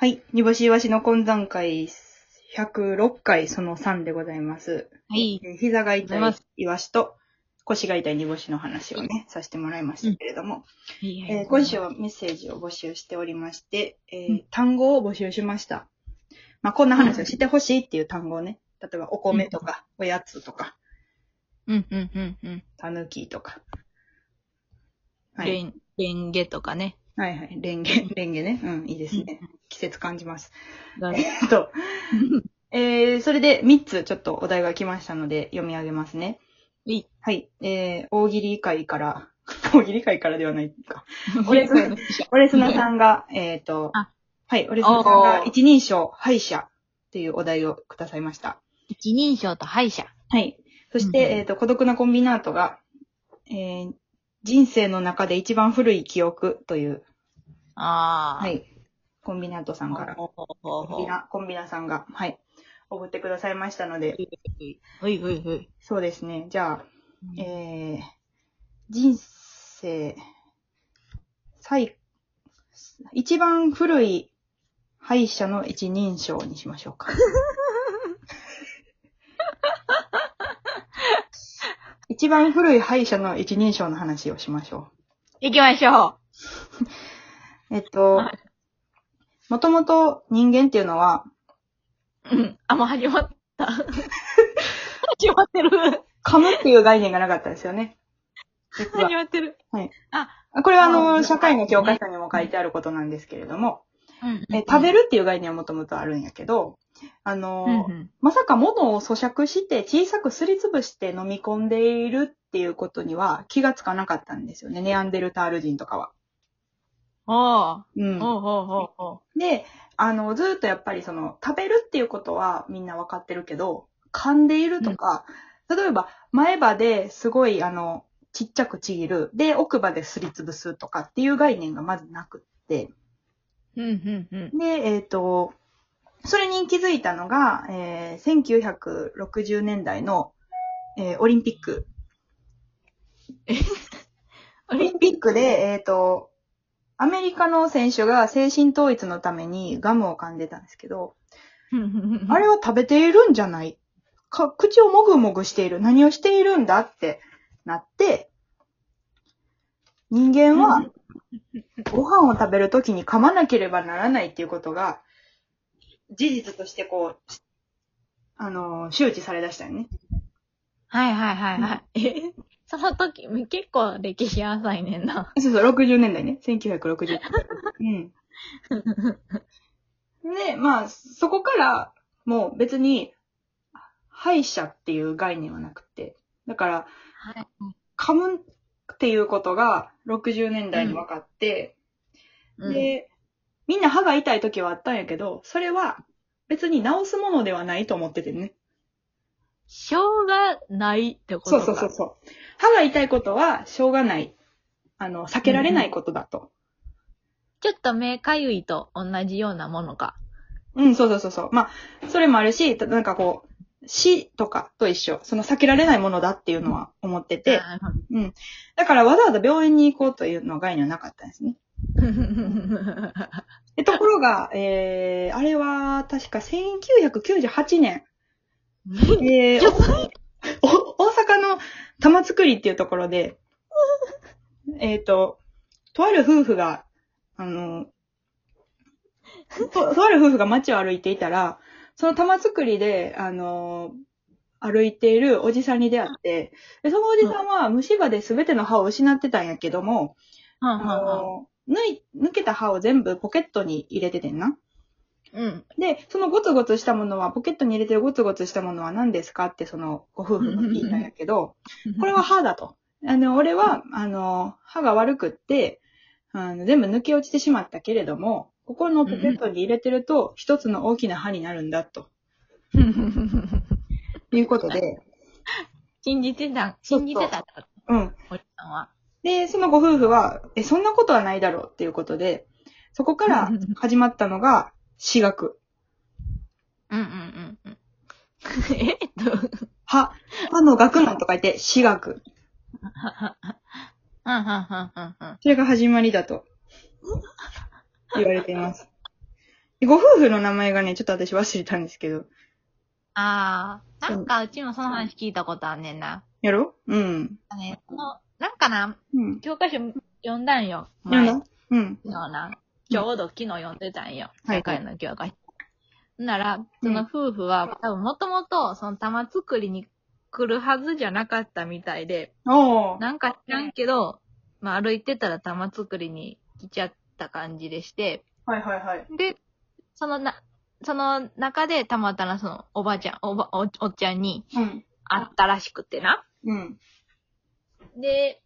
はい。煮干しイワシの懇談会106回その3でございます。はい。えー膝が痛いイワシと腰が痛い煮干しの話をね、させてもらいましたけれども、いえー今週はメッセージを募集しておりまして、えーうん単語を募集しました。まあ、こんな話をしてほしいっていう単語をね、例えばお米とか、おやつとか、うん、うん、うん、うん。たぬきとか。はい。レン、レンゲとかね。はいはい。レンゲ、レンゲね。うん、いいですね。季節感じます。だえっと、えー、それで3つちょっとお題が来ましたので読み上げますね。いはい。えー、大喜利会から、大喜利会からではないか。これ、そうオレスナさんが、えっ、とあ、はい、オレスナさんが一人称、敗者っていうお題をくださいました。一人称と敗者。はい。そして、うんうんえっ、と、孤独なコンビナートが、えー、人生の中で一番古い記憶という、ああ。。はいい、コンビナートさんから、ほうほうほうコンビナ、コンビナさんが、はい、送ってくださいましたので、ほいほいほい。そうですね。じゃあ、えー、人生、最、一番古い歯医者の一人称にしましょうか。一番古い歯医者の一人称の話をしましょ行きましょう。えっとはい、もともと人間っていうのは、う。うん。あ、もう始まった。始まってる。噛むっていう概念がなかったですよね。実は始。まってる。これはああの、ー社会の教科書にも書いてあることなんですけれども、うんえ食べるっていう概念はもともとあるんやけど、あの、うんうんまさか物を咀嚼して小さくすりつぶして飲み込んでいるっていうことには気がつかなかったんですよね。ネアンデルタール人とかは。おう。うんほうほうほうほで、あの、ずっとやっぱりその、食べるっていうことはみんなわかってるけど、噛んでいるとか、例えば前歯ですごいあの、ちっちゃくちぎる。で、奥歯ですりつぶすとかっていう概念がまずなくって。う。うん、うん、うん。で、えっ、と、それに気づいたのが、えー1960年代の、えー オリンピック。オリンピック？で、えっ、と、アメリカの選手が精神統一のためにガムを噛んでたんですけど、あれは食べているんじゃない？か、口をもぐもぐしている。何をしているんだってなって、人間は ご飯を食べるときに噛まなければならないっていうことが、事実としてこう、あの、周知されだしたよね。はいはいはいはい。え？その時、結構歴史浅いねんな。そうそう、60年代ね。1960年。うん。で、まあ、そこから、もう別に、歯医者っていう概念はなくて。だから、はい。噛むっていうことが60年代に分かって、うん、で、みんな歯が痛い時はあったんやけど、それは別に治すものではないと思っててね。しょうがないってことそうかそうそうそう。歯が痛いことはしょうがない。あの、避けられないことだと。ちょっと目かゆいと同じようなものか。うん、そうそうそうそう。まあ、それもあるし、たなんかこう、死とかと一緒。その避けられないものだっていうのは思ってて、あうん。だからわざわざ病院に行こうというのは概念はなかったんですね。ところが、えー、あれは確か1998年、えー、お大阪の玉造りっていうところで、えっ、と、とある夫婦が、あの、ととある夫婦が街を歩いていたら、その玉造りで、あの、歩いているおじさんに出会って、でそのおじさんは虫歯で全ての歯を失ってたんやけども、あの抜い、抜けた歯を全部ポケットに入れててんな。うん。で、そのゴツゴツしたものは、ポケットに入れてるゴツゴツしたものは何ですかってそのご夫婦が聞いたんやけど、これは歯だと。あの、俺は、あの、歯が悪くって、あの、全部抜け落ちてしまったけれども、ここのポケットに入れてると、一つの大きな歯になるんだ、と いうことで、信じてた、信じてたうん。おじさんは。で、そのご夫婦は、え、そんなことはないだろうっていうことで、そこから始まったのが、私学。うんうんうんうん。えっと、歯、歯の学問と書いて、私学。ははは。うんうんうんうんうん。それが始まりだと言われています。ご夫婦の名前がね、ちょっと私忘れたんですけど。ああ、なんかうちもその話聞いたことあんねんな。やろ？うん。あね、その、なんかな、うん。教科書読んだんよ。や前なうん。のな。ちょうど昨日読んでたんよ。はい社会の教科書。なら、その夫婦は、多分もともと、その玉作りに来るはずじゃなかったみたいで。なんか知らんけど、まあ歩いてたら玉作りに来ちゃった感じでして、はいはいはい。で、そのな、その中でたまたまそのおばちゃん、おば、おおっちゃんにうん。会ったらしくてな。うん。で、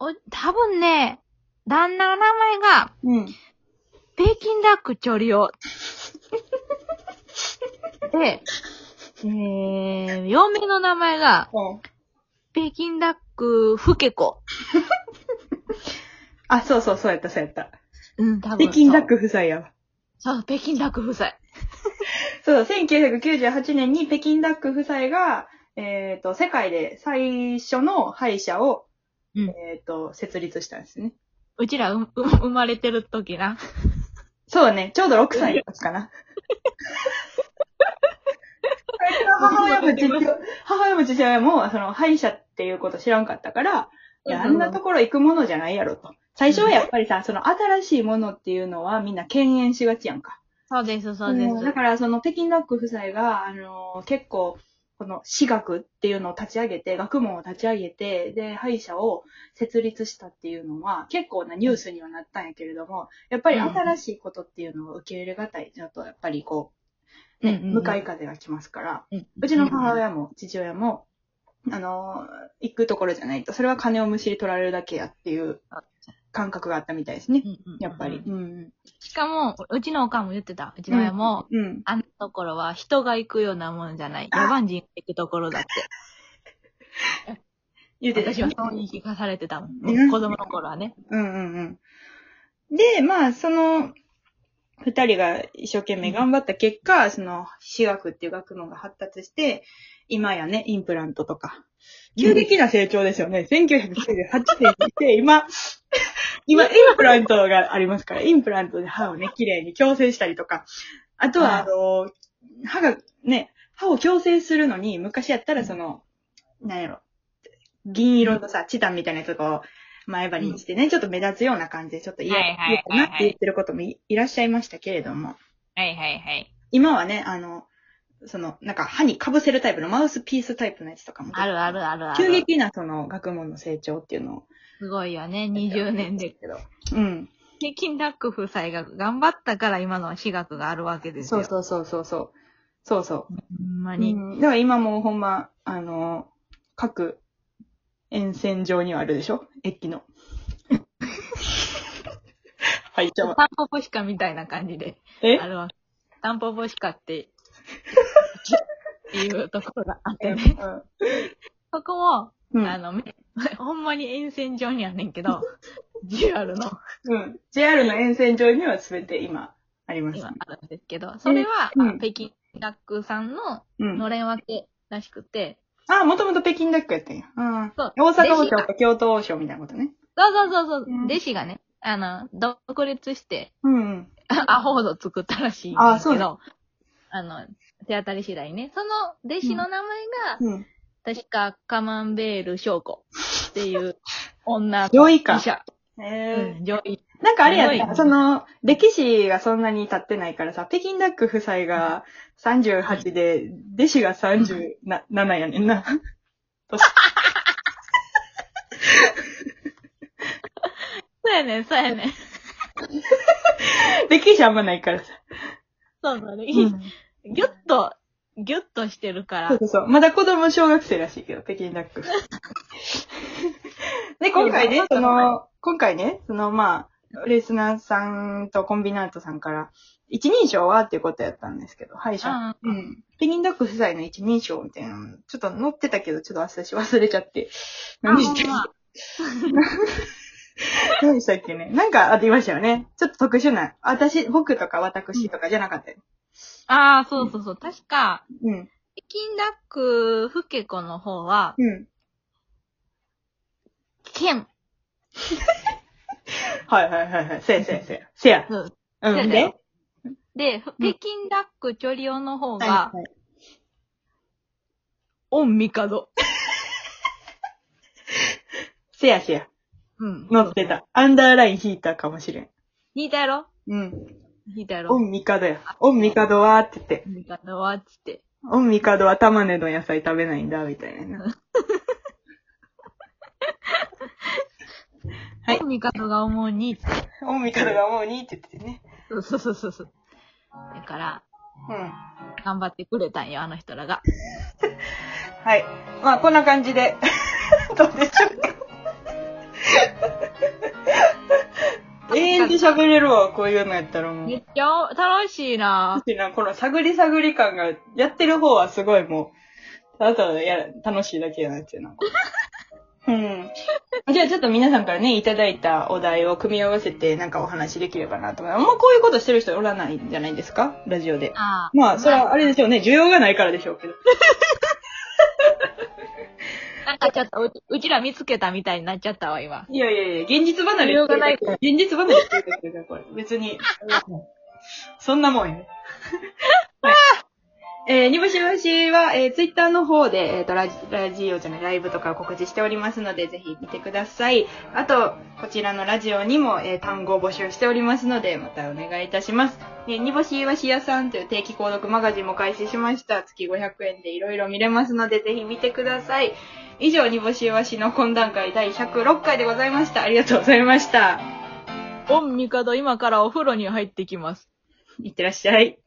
お、多分ね、旦那の名前が、うん。北京ダックチョリオ。で、えー、嫁の名前が、お北京ダックフケコ。あ、そうそう、そうやった、そうやった。うん、多分北京ダック夫妻やわ。そう。そう、北京ダック夫妻。そう、1998年に北京ダック夫妻が、えっ、と、世界で最初の歯医者を、うんえっ、と、設立したんですね。うちらう、う、生まれてる時な。そうね、ちょうど6歳の時かな。母親も父親母親も父親も、その、歯医者っていうこと知らんかったから、いや、あんなところ行くものじゃないやろと。最初はやっぱりさ、その新しいものっていうのはみんな敬遠しがちやんか。そうです、そうです。んだから、その北京ダック夫妻が、あのー結構、この私学っていうのを立ち上げて、学問を立ち上げて、で、歯医者を設立したっていうのは、結構なニュースにはなったんやけれども、やっぱり新しいことっていうのを受け入れがたい。ちょっとやっぱりこう、ね、向かい風が来ますから、うちの母親も父親も、あのー行くところじゃないと、それは金をむしり取られるだけやっていう感覚があったみたいですね。うんうんうんやっぱり。うん。しかも、うちのおかんも言ってた。うちの親も、うん。あのところは人が行くようなものじゃない。あ野蛮人が行くところだって。言うてた私はそうに聞かされてたもん子供の頃はね。うんうんうん。で、まあ、その、二人が一生懸命頑張った結果、その、私学っていう学問が発達して、今やね、インプラントとか。急激な成長ですよね。1998年にして、今、今、インプラントがありますから、インプラントで歯をね、綺麗に矯正したりとか。あとは、ああの、歯がね、歯を矯正するのに、昔やったらその、なんやろ、銀色のさ、チタンみたいなやつをこう、前歯にしてね、ちょっと目立つような感じで、ちょっと嫌だなって言ってることもいいらっしゃいましたけれども、はいはいはい。今はね、あの、その、なんか歯に被せるタイプのマウスピースタイプのやつとかも。あるあるあるある。急激なその学問の成長っていうのを。すごいよね、20年で。けど。うん。北京ダック夫妻が頑張ったから今の私学があるわけですよ。そうそうそうそうそう。そう。ほんまうに。ん、だから今もうほんま、あの、各沿線上にはあるでしょ？駅の。はい、じゃあ、タンポポシカみたいな感じで。え？あるわ。タンポポシカって、っていうところがあってね。そこも、うん。あの、め ほんまに沿線上にあんねんけど、JR のうん。JR の沿線上には全て今あります、今あるんですけど、それは、うんあ北京ダックさんのうん。のれん分けらしくて、あ、もともと北京ダックやったんや。うん。そう大阪王将と京都王将みたいなことね。そうそうそうそう、うん弟子がね、あの、独立して、うんうん。アホほど作ったらしいんですけど、あの、手当たり次第ね。その弟子の名前が、うん。確かカマンベール翔子っていう女 上位か。えうん、上位。ー、なんかあれやった、その、歴史がそんなに経ってないからさ、北京ダック夫妻が38で、弟子が37やねんな。年そうやねん、そうやねん。歴史あんまないからさ。そうだね。うんギュッと、ギュッとしてるから。そうそうそう。まだ子供小学生らしいけど、北京ダック。で、今回ね、その、今回ね、その、まあ、レスナーさんとコンビナートさんから、一人称はっていうことやったんですけど、歯医者。うんうん。北京ダック夫妻の一人称みたいなの、ちょっと載ってたけど、ちょっと私忘れちゃって。何でしたっけ何でしたっけね？なんかありましたよね。ちょっと特殊な。私、僕とか私とかじゃなかったよ。ああ、そうそうそう。確か、うん。北京ダックフケコの方は、うん。ケン。はいはいはいはい。せやせやせや。せや。そう。うん。せやで？で、北うん京ダックチョリオの方が、はいはいオンミカド。せやせや。うん。乗ってた。アンダーライン引いたかもしれん。引いたやろ？うん。引いたやろオンミカドや。オンミカドはって言って。ミカドは、つって。オンミカドは玉ねの野菜食べないんだ、みたいな。はいオンミカドが思うに、ってオンミカドが思うにって言っててね。そうそうそうそうそう。だから、うん。頑張ってくれたんよ、あの人らが。はい。まあ、こんな感じで。どうでしょうか。喋れるわ、こういうのやったらもう。めっちゃ楽しいなしな、この探り探り感が、やってる方はすごいもう、ただただやら楽しいだけなんですよ、な。うん。じゃあちょっと皆さんからね、いただいたお題を組み合わせてなんかお話できればなと思います。あんまこういうことしてる人おらないんじゃないですか？ラジオで。ああ。まあ、それはあれでしょうね。需要がないからでしょうけど。なんかちょっとう、うちら見つけたみたいになっちゃったわ、今。いやいやいや、現実離れ需要がないから現実離れしてるだけだから、これ。別に。そんなもんやね。は いえー、にぼしぼしは、えー、ツイッターの方で、えっ、と、ラジ、ラジオじゃない、ライブとかを告知しておりますので、ぜひ見てください。あと、こちらのラジオにも、えー単語を募集しておりますので、またお願いいたします。えー、にぼしいわし屋さんという定期購読マガジンも開始しました。月500円でいろいろ見れますので、ぜひ見てください。以上、にぼしいわしの懇談会第106回でございました。ありがとうございました。オンミカド、今からお風呂に入ってきます。いってらっしゃい。